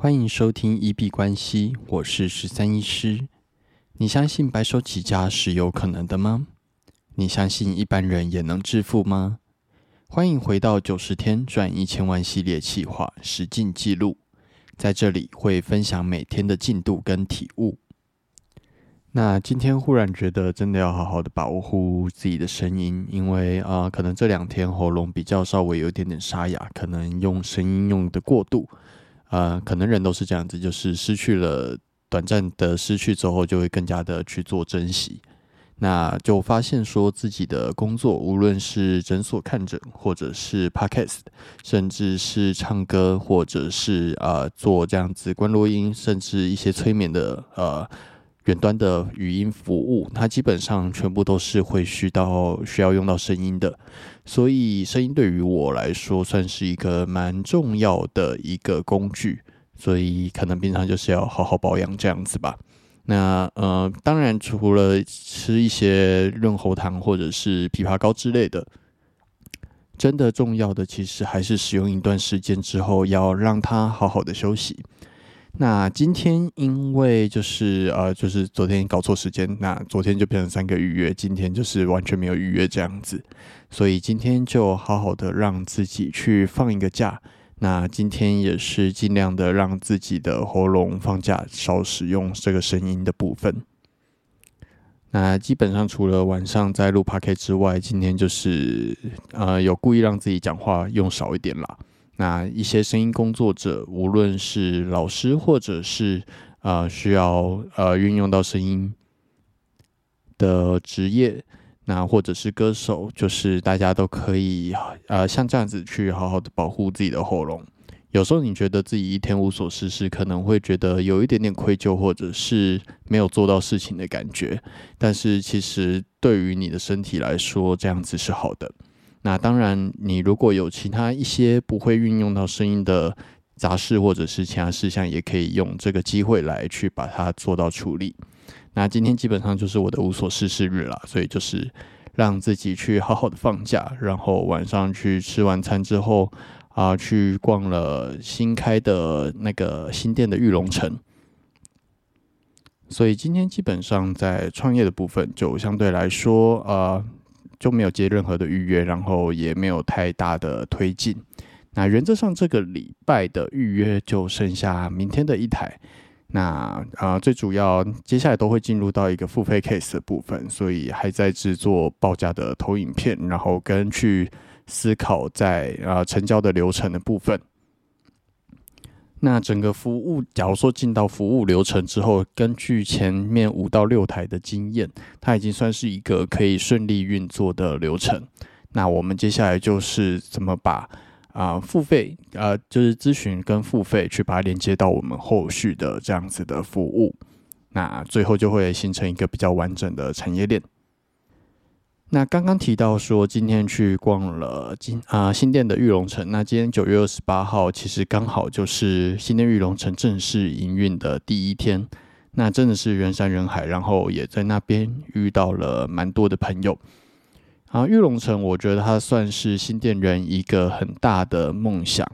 欢迎收听一币关系，我是十三医师。你相信白手起家是有可能的吗？你相信一般人也能致富吗？欢迎回到九十天赚一千万系列企划实进记录，在这里会分享每天的进度跟体悟。那今天忽然觉得真的要好好的保护自己的声音，因为啊，可能这两天喉咙比较稍微有一点点沙哑，可能用声音用的过度。呃，可能人都是这样子，就是失去了短暂的失去之后，就会更加的去做珍惜。那就发现说自己的工作，无论是诊所看诊，或者是 podcast，甚至是唱歌，或者是呃做这样子关录音，甚至一些催眠的呃。远端的语音服务，它基本上全部都是会需到需要用到声音的，所以声音对于我来说算是一个蛮重要的一个工具，所以可能平常就是要好好保养这样子吧。那呃，当然除了吃一些润喉糖或者是枇杷膏之类的，真的重要的其实还是使用一段时间之后，要让它好好的休息。那今天因为就是呃，就是昨天搞错时间，那昨天就变成三个预约，今天就是完全没有预约这样子，所以今天就好好的让自己去放一个假。那今天也是尽量的让自己的喉咙放假，少使用这个声音的部分。那基本上除了晚上在录 p o c a s t 之外，今天就是呃有故意让自己讲话用少一点啦。那一些声音工作者，无论是老师或者是呃需要呃运用到声音的职业，那或者是歌手，就是大家都可以呃像这样子去好好的保护自己的喉咙。有时候你觉得自己一天无所事事，可能会觉得有一点点愧疚，或者是没有做到事情的感觉。但是其实对于你的身体来说，这样子是好的。那当然，你如果有其他一些不会运用到声音的杂事或者是其他事项，也可以用这个机会来去把它做到处理。那今天基本上就是我的无所事事日了，所以就是让自己去好好的放假，然后晚上去吃完餐之后啊，去逛了新开的那个新店的玉龙城。所以今天基本上在创业的部分，就相对来说呃。就没有接任何的预约，然后也没有太大的推进。那原则上这个礼拜的预约就剩下明天的一台。那啊，最主要接下来都会进入到一个付费 case 的部分，所以还在制作报价的投影片，然后跟去思考在啊成交的流程的部分。那整个服务，假如说进到服务流程之后，根据前面五到六台的经验，它已经算是一个可以顺利运作的流程。那我们接下来就是怎么把啊付费啊，就是咨询跟付费去把它连接到我们后续的这样子的服务，那最后就会形成一个比较完整的产业链。那刚刚提到说，今天去逛了金啊新店的玉龙城。那今天九月二十八号，其实刚好就是新店玉龙城正式营运的第一天。那真的是人山人海，然后也在那边遇到了蛮多的朋友。啊，玉龙城，我觉得它算是新店人一个很大的梦想。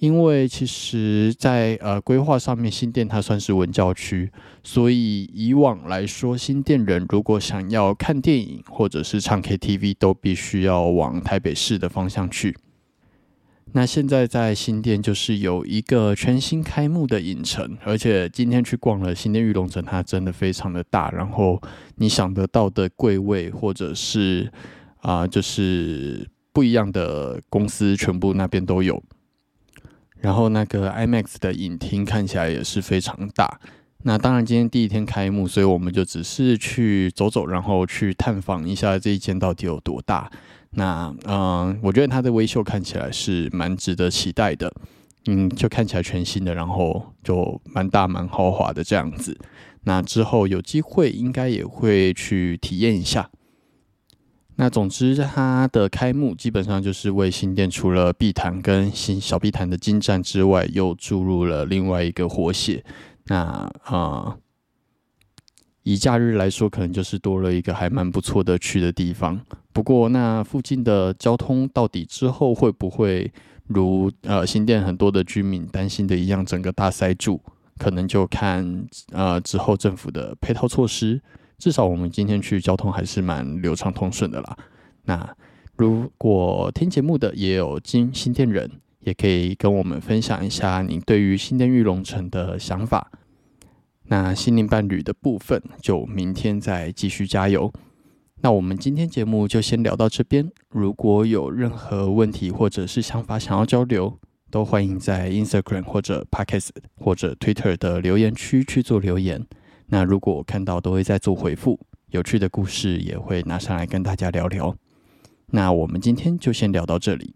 因为其实，在呃规划上面，新店它算是文教区，所以以往来说，新店人如果想要看电影或者是唱 KTV，都必须要往台北市的方向去。那现在在新店就是有一个全新开幕的影城，而且今天去逛了新店玉龙城，它真的非常的大，然后你想得到的贵位或者是啊，就是不一样的公司，全部那边都有。然后那个 IMAX 的影厅看起来也是非常大。那当然今天第一天开幕，所以我们就只是去走走，然后去探访一下这一间到底有多大。那嗯，我觉得它的微秀看起来是蛮值得期待的。嗯，就看起来全新的，然后就蛮大蛮豪华的这样子。那之后有机会应该也会去体验一下。那总之，它的开幕基本上就是为新店除了碧潭跟新小碧潭的金站之外，又注入了另外一个活血。那啊，以假日来说，可能就是多了一个还蛮不错的去的地方。不过，那附近的交通到底之后会不会如呃新店很多的居民担心的一样，整个大塞住，可能就看呃之后政府的配套措施。至少我们今天去交通还是蛮流畅通顺的啦。那如果听节目的也有金新店人，也可以跟我们分享一下你对于新店玉龙城的想法。那心灵伴侣的部分，就明天再继续加油。那我们今天节目就先聊到这边。如果有任何问题或者是想法想要交流，都欢迎在 Instagram 或者 Podcast 或者 Twitter 的留言区去做留言。那如果我看到，都会再做回复。有趣的故事也会拿上来跟大家聊聊。那我们今天就先聊到这里。